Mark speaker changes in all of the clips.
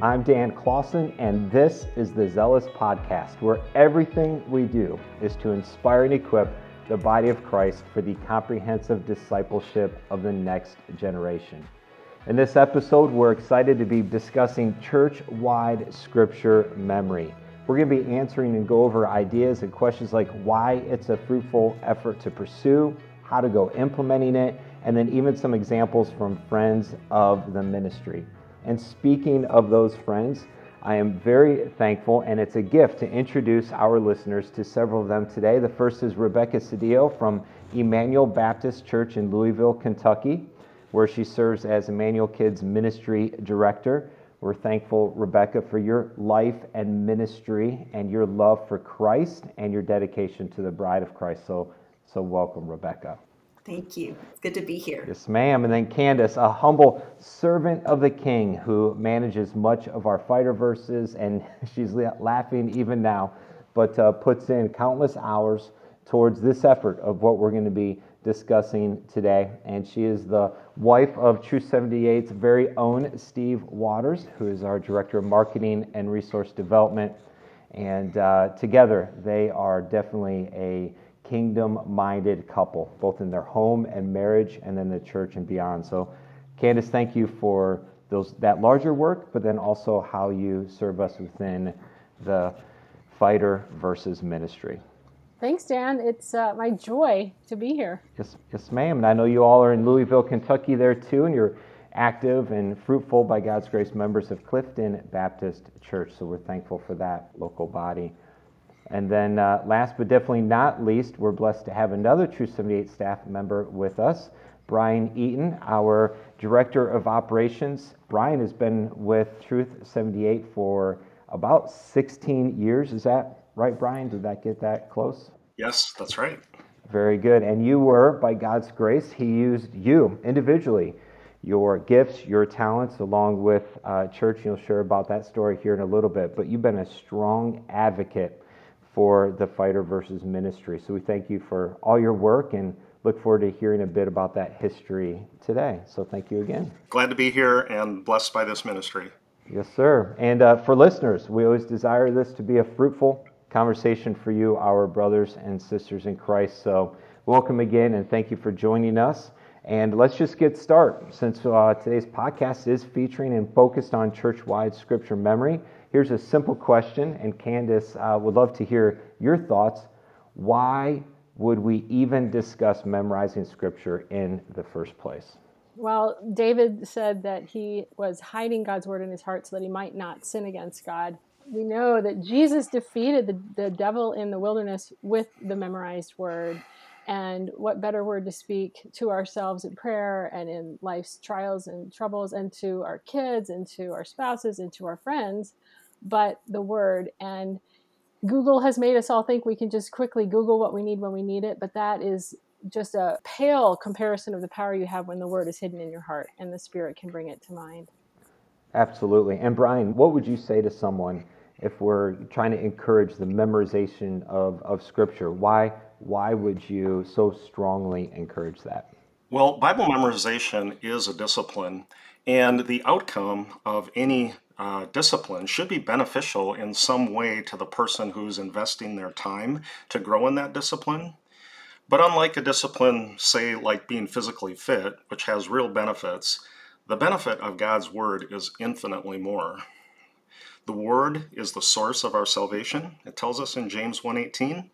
Speaker 1: I'm Dan Clausen, and this is the Zealous Podcast, where everything we do is to inspire and equip the body of Christ for the comprehensive discipleship of the next generation. In this episode, we're excited to be discussing church wide scripture memory. We're going to be answering and go over ideas and questions like why it's a fruitful effort to pursue, how to go implementing it, and then even some examples from friends of the ministry. And speaking of those friends, I am very thankful, and it's a gift to introduce our listeners to several of them today. The first is Rebecca Cedillo from Emmanuel Baptist Church in Louisville, Kentucky, where she serves as Emmanuel Kids Ministry Director. We're thankful, Rebecca, for your life and ministry and your love for Christ and your dedication to the bride of Christ. So, so welcome, Rebecca.
Speaker 2: Thank you. It's good to be here.
Speaker 1: Yes, ma'am. And then Candace, a humble servant of the King who manages much of our fighter verses, and she's laughing even now, but uh, puts in countless hours towards this effort of what we're going to be discussing today. And she is the wife of Truth 78's very own Steve Waters, who is our Director of Marketing and Resource Development. And uh, together, they are definitely a kingdom minded couple, both in their home and marriage, and then the church and beyond. So, Candace, thank you for those, that larger work, but then also how you serve us within the fighter verses ministry.
Speaker 3: Thanks, Dan. It's uh, my joy to be here.
Speaker 1: Yes, yes, ma'am. And I know you all are in Louisville, Kentucky, there too, and you're active and fruitful by God's grace members of Clifton Baptist Church. So we're thankful for that local body. And then, uh, last but definitely not least, we're blessed to have another Truth 78 staff member with us, Brian Eaton, our Director of Operations. Brian has been with Truth 78 for about 16 years. Is that Right, Brian? Did that get that close?
Speaker 4: Yes, that's right.
Speaker 1: Very good. And you were, by God's grace, He used you individually, your gifts, your talents, along with uh, church. You'll share about that story here in a little bit. But you've been a strong advocate for the fighter verses ministry. So we thank you for all your work and look forward to hearing a bit about that history today. So thank you again.
Speaker 4: Glad to be here and blessed by this ministry.
Speaker 1: Yes, sir. And uh, for listeners, we always desire this to be a fruitful conversation for you, our brothers and sisters in Christ. So, welcome again and thank you for joining us. And let's just get started. Since uh, today's podcast is featuring and focused on church wide scripture memory, here's a simple question, and Candace uh, would love to hear your thoughts. Why would we even discuss memorizing scripture in the first place?
Speaker 3: Well, David said that he was hiding God's word in his heart so that he might not sin against God we know that Jesus defeated the, the devil in the wilderness with the memorized word. And what better word to speak to ourselves in prayer and in life's trials and troubles, and to our kids, and to our spouses, and to our friends, but the word. And Google has made us all think we can just quickly Google what we need when we need it, but that is just a pale comparison of the power you have when the word is hidden in your heart and the Spirit can bring it to mind.
Speaker 1: Absolutely. And Brian, what would you say to someone if we're trying to encourage the memorization of, of Scripture? Why, why would you so strongly encourage that?
Speaker 4: Well, Bible memorization is a discipline, and the outcome of any uh, discipline should be beneficial in some way to the person who's investing their time to grow in that discipline. But unlike a discipline, say, like being physically fit, which has real benefits, the benefit of God's Word is infinitely more. The Word is the source of our salvation. It tells us in James 1:18.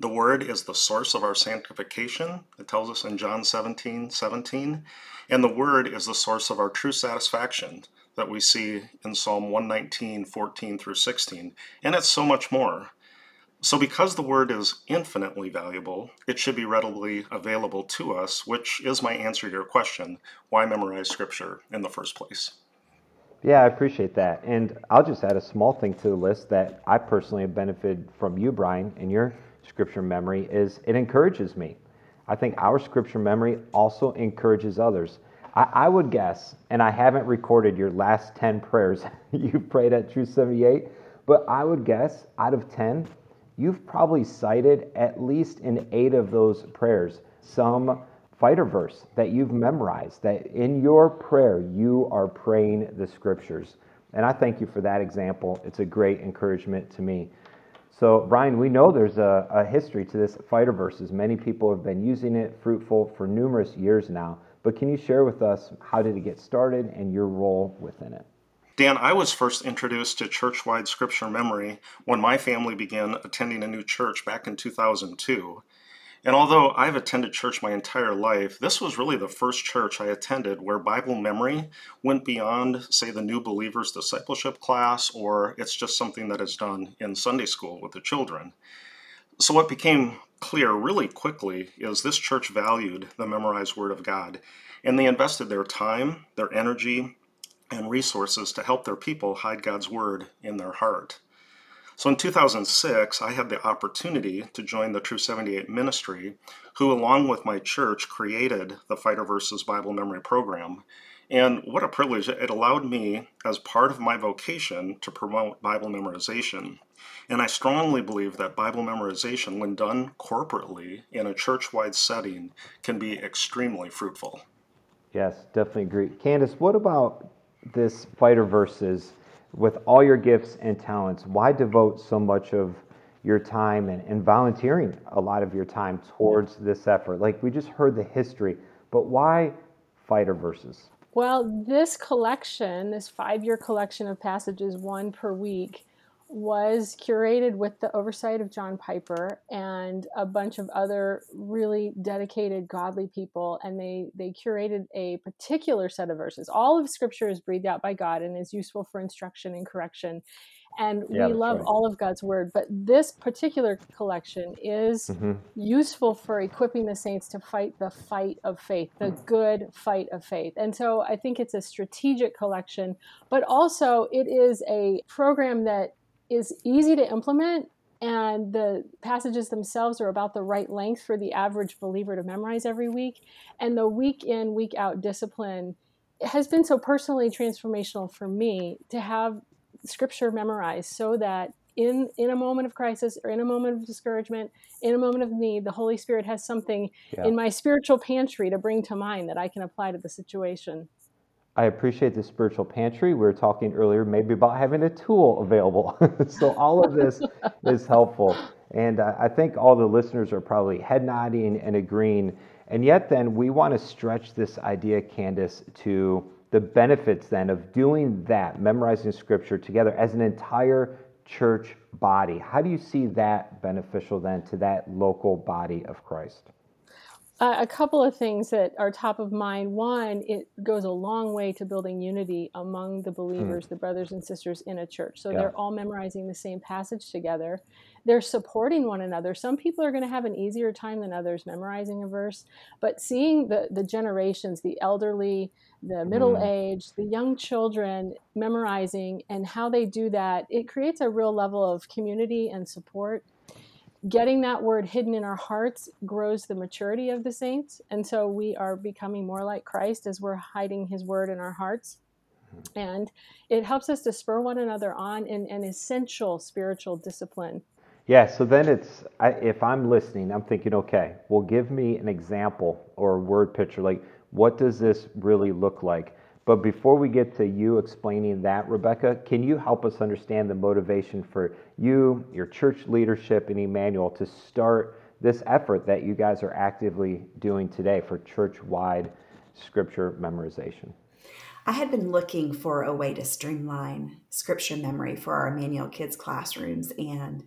Speaker 4: The Word is the source of our sanctification. It tells us in John 17, 17. And the Word is the source of our true satisfaction that we see in Psalm 119, 14 through 16. And it's so much more. So, because the Word is infinitely valuable, it should be readily available to us, which is my answer to your question why memorize Scripture in the first place?
Speaker 1: Yeah, I appreciate that. And I'll just add a small thing to the list that I personally have benefited from you, Brian, in your scripture memory is it encourages me. I think our scripture memory also encourages others. I, I would guess, and I haven't recorded your last 10 prayers you prayed at Truth 78, but I would guess out of 10, you've probably cited at least in eight of those prayers some fighter verse that you've memorized, that in your prayer you are praying the scriptures. And I thank you for that example. It's a great encouragement to me. So, Brian, we know there's a, a history to this fighter verses. Many people have been using it fruitful for numerous years now. But can you share with us how did it get started and your role within it?
Speaker 4: Dan, I was first introduced to church-wide scripture memory when my family began attending a new church back in 2002. And although I've attended church my entire life, this was really the first church I attended where Bible memory went beyond, say, the new believers discipleship class, or it's just something that is done in Sunday school with the children. So, what became clear really quickly is this church valued the memorized Word of God, and they invested their time, their energy, and resources to help their people hide God's Word in their heart. So in 2006, I had the opportunity to join the Truth 78 ministry, who, along with my church, created the Fighter Verses Bible Memory Program. And what a privilege! It allowed me, as part of my vocation, to promote Bible memorization. And I strongly believe that Bible memorization, when done corporately in a church wide setting, can be extremely fruitful.
Speaker 1: Yes, definitely agree. Candace, what about this fighter verses with all your gifts and talents, why devote so much of your time and, and volunteering a lot of your time towards this effort? Like we just heard the history, but why fighter verses?
Speaker 3: Well, this collection, this five year collection of passages, one per week, was curated with the oversight of John Piper and a bunch of other really dedicated godly people and they they curated a particular set of verses all of scripture is breathed out by God and is useful for instruction and correction and yeah, we love right. all of God's word but this particular collection is mm-hmm. useful for equipping the saints to fight the fight of faith the good fight of faith and so I think it's a strategic collection but also it is a program that is easy to implement and the passages themselves are about the right length for the average believer to memorize every week and the week in week out discipline has been so personally transformational for me to have scripture memorized so that in in a moment of crisis or in a moment of discouragement in a moment of need the holy spirit has something yeah. in my spiritual pantry to bring to mind that i can apply to the situation
Speaker 1: I appreciate the spiritual pantry. We were talking earlier maybe about having a tool available. so all of this is helpful. And uh, I think all the listeners are probably head nodding and agreeing. And yet, then, we want to stretch this idea, Candace, to the benefits then of doing that, memorizing scripture together as an entire church body. How do you see that beneficial then to that local body of Christ?
Speaker 3: Uh, a couple of things that are top of mind. One, it goes a long way to building unity among the believers, mm. the brothers and sisters in a church. So yeah. they're all memorizing the same passage together. They're supporting one another. Some people are going to have an easier time than others memorizing a verse, but seeing the, the generations, the elderly, the middle mm. aged, the young children memorizing and how they do that, it creates a real level of community and support getting that word hidden in our hearts grows the maturity of the saints. And so we are becoming more like Christ as we're hiding his word in our hearts. And it helps us to spur one another on in an essential spiritual discipline.
Speaker 1: Yeah, so then it's, I, if I'm listening, I'm thinking, okay, well, give me an example or a word picture. Like, what does this really look like? But before we get to you explaining that, Rebecca, can you help us understand the motivation for you, your church leadership, and Emmanuel to start this effort that you guys are actively doing today for church wide scripture memorization?
Speaker 2: I had been looking for a way to streamline scripture memory for our Emmanuel kids classrooms and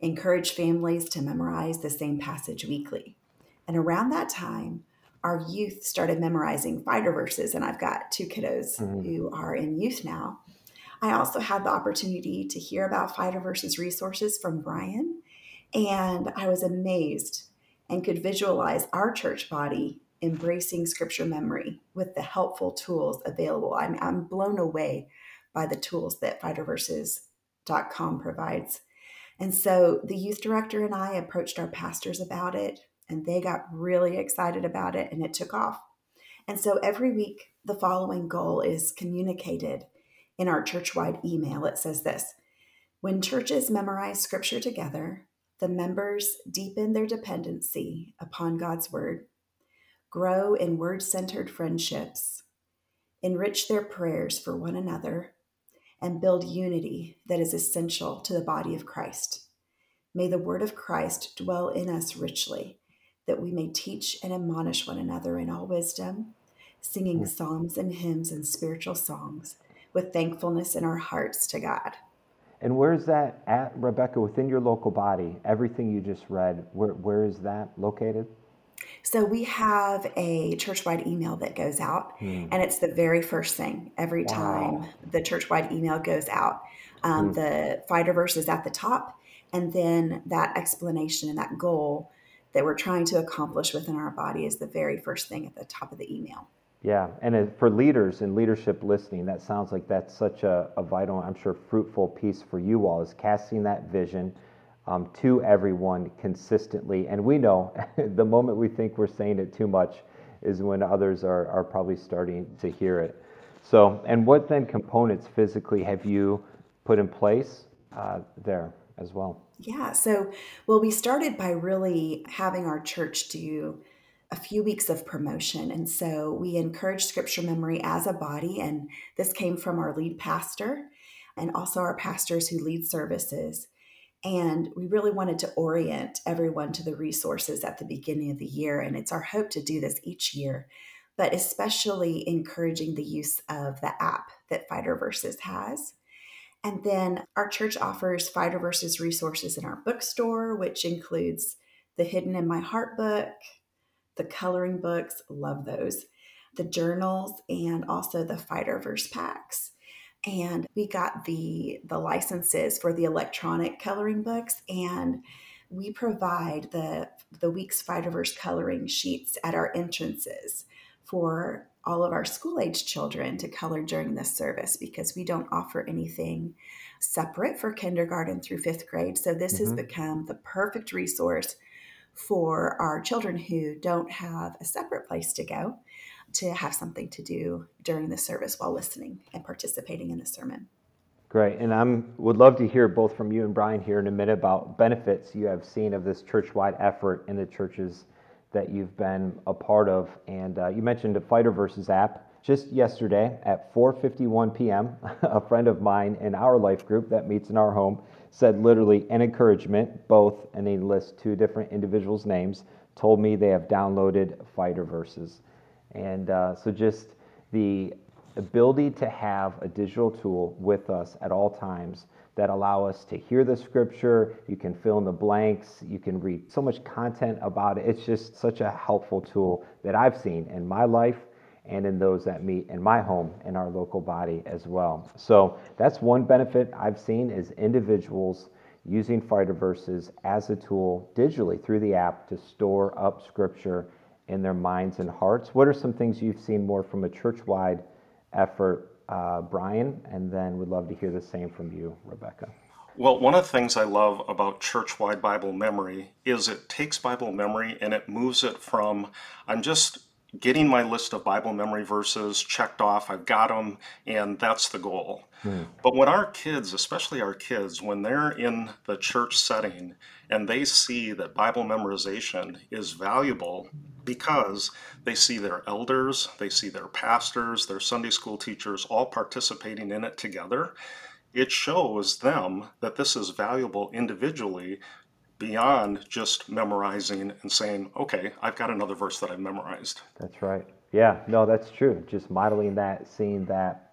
Speaker 2: encourage families to memorize the same passage weekly. And around that time, our youth started memorizing fighter verses, and I've got two kiddos mm-hmm. who are in youth now. I also had the opportunity to hear about fighter verses resources from Brian, and I was amazed and could visualize our church body embracing scripture memory with the helpful tools available. I'm, I'm blown away by the tools that fighterverses.com provides. And so the youth director and I approached our pastors about it and they got really excited about it and it took off. And so every week, the following goal is communicated in our church wide email. It says this When churches memorize scripture together, the members deepen their dependency upon God's word, grow in word centered friendships, enrich their prayers for one another, and build unity that is essential to the body of Christ. May the word of Christ dwell in us richly, that we may teach and admonish one another in all wisdom, singing mm. psalms and hymns and spiritual songs with thankfulness in our hearts to God.
Speaker 1: And where's that at, Rebecca, within your local body? Everything you just read, where, where is that located?
Speaker 2: So we have a churchwide email that goes out, hmm. and it's the very first thing every wow. time the churchwide email goes out. Um, hmm. The fighter verse is at the top, and then that explanation and that goal that we're trying to accomplish within our body is the very first thing at the top of the email.
Speaker 1: Yeah, and for leaders and leadership listening, that sounds like that's such a, a vital, I'm sure, fruitful piece for you all is casting that vision um, to everyone consistently. And we know the moment we think we're saying it too much is when others are, are probably starting to hear it. So, and what then components physically have you put in place uh, there as well?
Speaker 2: Yeah, so, well, we started by really having our church do a few weeks of promotion. And so we encourage scripture memory as a body. And this came from our lead pastor and also our pastors who lead services. And we really wanted to orient everyone to the resources at the beginning of the year. And it's our hope to do this each year, but especially encouraging the use of the app that Fighter Verses has. And then our church offers Fighter Verses resources in our bookstore, which includes the Hidden in My Heart book, the coloring books, love those, the journals, and also the fighter verse packs. And we got the the licenses for the electronic coloring books, and we provide the the week's Fighterverse coloring sheets at our entrances for all of our school age children to color during this service because we don't offer anything separate for kindergarten through fifth grade. So this mm-hmm. has become the perfect resource for our children who don't have a separate place to go to have something to do during the service while listening and participating in the sermon.
Speaker 1: Great, and I would love to hear both from you and Brian here in a minute about benefits you have seen of this church-wide effort in the churches that you've been a part of. And uh, you mentioned the Fighter Verses app. Just yesterday at 4:51 p.m., a friend of mine in our life group that meets in our home said literally an encouragement, both, and they list two different individuals' names, told me they have downloaded Fighter Verses. And uh, so just the ability to have a digital tool with us at all times that allow us to hear the scripture, you can fill in the blanks, you can read so much content about it. It's just such a helpful tool that I've seen in my life and in those that meet in my home in our local body as well. So that's one benefit I've seen is individuals using Fighter Verses as a tool digitally through the app to store up scripture in their minds and hearts. What are some things you've seen more from a church-wide effort, Uh, Brian? And then we'd love to hear the same from you, Rebecca.
Speaker 4: Well, one of the things I love about church-wide Bible memory is it takes Bible memory and it moves it from I'm just getting my list of Bible memory verses checked off. I've got them, and that's the goal. Hmm. But when our kids, especially our kids, when they're in the church setting and they see that Bible memorization is valuable because they see their elders, they see their pastors, their Sunday school teachers all participating in it together, it shows them that this is valuable individually beyond just memorizing and saying, okay, I've got another verse that I've memorized.
Speaker 1: That's right. Yeah, no, that's true. Just modeling that, seeing that.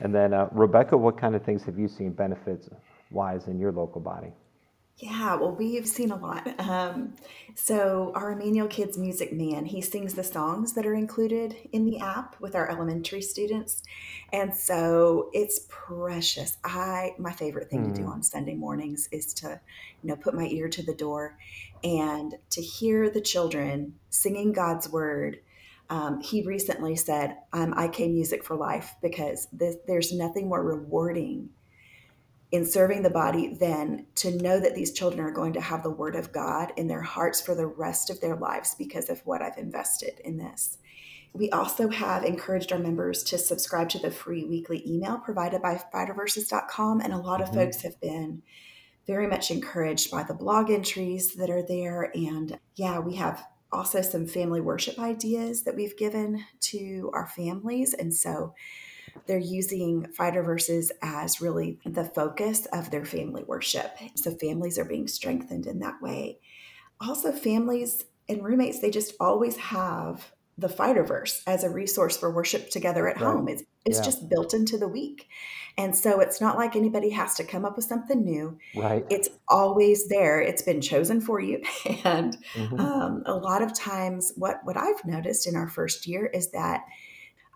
Speaker 1: And then, uh, Rebecca, what kind of things have you seen benefits wise in your local body?
Speaker 2: Yeah, well, we've seen a lot. Um, so, our Emmanuel Kids Music Man, he sings the songs that are included in the app with our elementary students. And so it's precious. I my favorite thing to do hmm. on Sunday mornings is to, you know, put my ear to the door and to hear the children singing God's word. Um, he recently said, um, "IK Music for Life," because this, there's nothing more rewarding in serving the body then to know that these children are going to have the word of God in their hearts for the rest of their lives because of what I've invested in this. We also have encouraged our members to subscribe to the free weekly email provided by fighterverses.com. And a lot of mm-hmm. folks have been very much encouraged by the blog entries that are there. And yeah, we have also some family worship ideas that we've given to our families. And so they're using fighter verses as really the focus of their family worship. So families are being strengthened in that way. Also, families and roommates, they just always have the fighter verse as a resource for worship together at right. home. It's it's yeah. just built into the week. And so it's not like anybody has to come up with something new.
Speaker 1: Right.
Speaker 2: It's always there. It's been chosen for you. And mm-hmm. um, a lot of times, what what I've noticed in our first year is that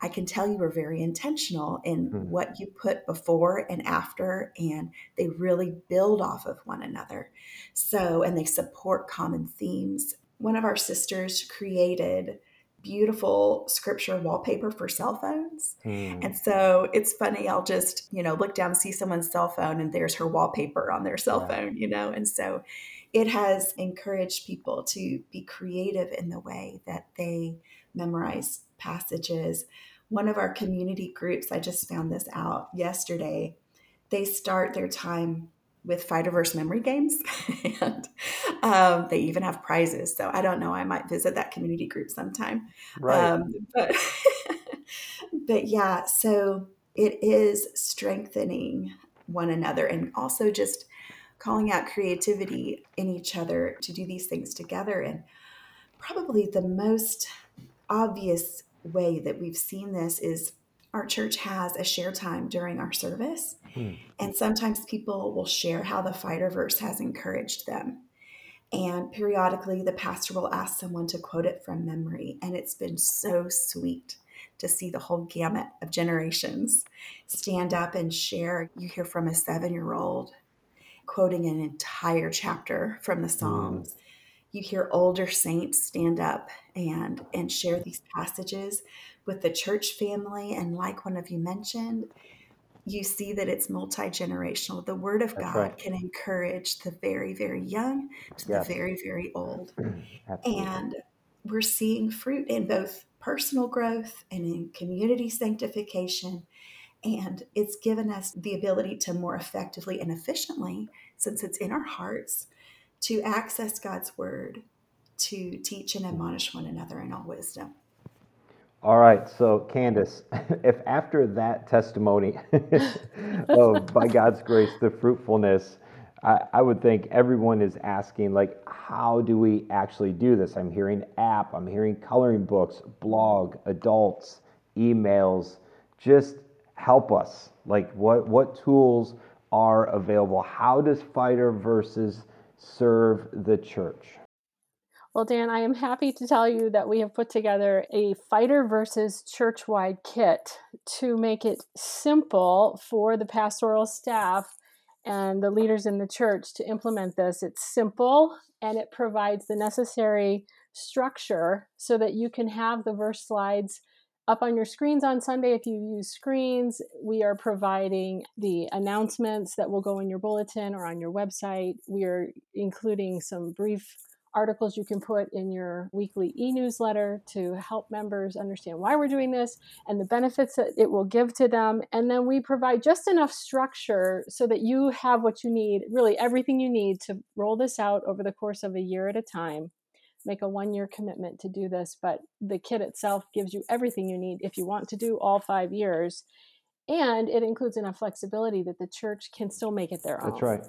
Speaker 2: I can tell you were very intentional in mm-hmm. what you put before and after, and they really build off of one another. So, and they support common themes. One of our sisters created beautiful scripture wallpaper for cell phones. Mm. And so it's funny, I'll just, you know, look down see someone's cell phone and there's her wallpaper on their cell yeah. phone, you know. And so it has encouraged people to be creative in the way that they memorize passages. One of our community groups, I just found this out yesterday, they start their time with Fighterverse memory games, and um, they even have prizes. So I don't know. I might visit that community group sometime.
Speaker 1: Right. Um,
Speaker 2: but but yeah, so it is strengthening one another, and also just calling out creativity in each other to do these things together. And probably the most obvious way that we've seen this is our church has a share time during our service. Hmm. And sometimes people will share how the fighter verse has encouraged them. And periodically, the pastor will ask someone to quote it from memory. And it's been so sweet to see the whole gamut of generations stand up and share. You hear from a seven year old quoting an entire chapter from the hmm. Psalms. Mm. You hear older saints stand up and, and share these passages with the church family. And like one of you mentioned, you see that it's multi generational. The Word of That's God right. can encourage the very, very young to yes. the very, very old. and we're seeing fruit in both personal growth and in community sanctification. And it's given us the ability to more effectively and efficiently, since it's in our hearts, to access God's Word, to teach and admonish one another in all wisdom.
Speaker 1: All right, so Candace, if after that testimony of by God's grace, the fruitfulness, I, I, would think everyone is asking, like, how do we actually do this? I'm hearing app, I'm hearing coloring books, blog, adults, emails. Just help us. Like, what what tools are available? How does Fighter verses serve the church?
Speaker 3: Well, Dan, I am happy to tell you that we have put together a fighter verses church-wide kit to make it simple for the pastoral staff and the leaders in the church to implement this. It's simple and it provides the necessary structure so that you can have the verse slides up on your screens on Sunday if you use screens. We are providing the announcements that will go in your bulletin or on your website. We are including some brief articles you can put in your weekly e newsletter to help members understand why we're doing this and the benefits that it will give to them. And then we provide just enough structure so that you have what you need really everything you need to roll this out over the course of a year at a time. Make a one year commitment to do this, but the kit itself gives you everything you need if you want to do all five years. And it includes enough flexibility that the church can still make it their
Speaker 1: own. That's right.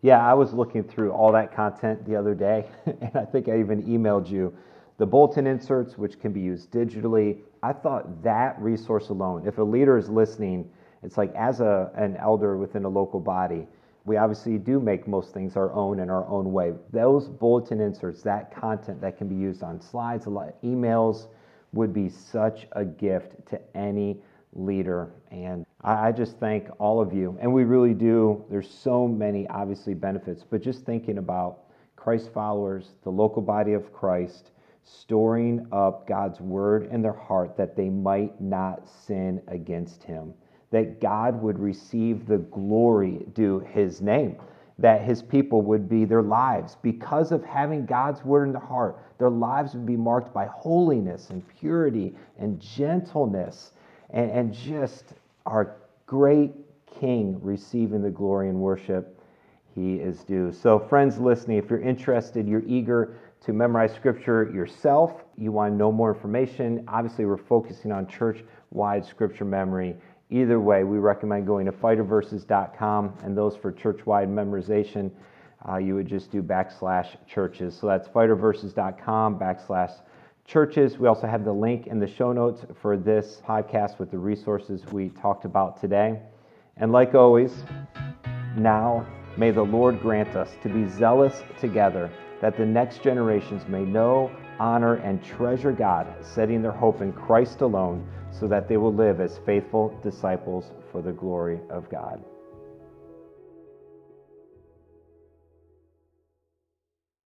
Speaker 1: Yeah, I was looking through all that content the other day, and I think I even emailed you the bulletin inserts, which can be used digitally. I thought that resource alone, if a leader is listening, it's like as a, an elder within a local body, we obviously do make most things our own in our own way. Those bulletin inserts, that content that can be used on slides, a lot, emails, would be such a gift to any leader. And I, I just thank all of you. And we really do. There's so many, obviously, benefits, but just thinking about Christ followers, the local body of Christ, storing up God's word in their heart that they might not sin against him, that God would receive the glory due his name, that his people would be their lives because of having God's word in their heart. Their lives would be marked by holiness and purity and gentleness and, and just our great King receiving the glory and worship he is due. So, friends listening, if you're interested, you're eager to memorize scripture yourself, you want to know more information, obviously, we're focusing on church wide scripture memory. Either way, we recommend going to fighterverses.com, and those for church wide memorization, uh, you would just do backslash churches. So that's fighterverses.com backslash churches. We also have the link in the show notes for this podcast with the resources we talked about today. And like always, now may the Lord grant us to be zealous together that the next generations may know, honor, and treasure God, setting their hope in Christ alone, so that they will live as faithful disciples for the glory of God.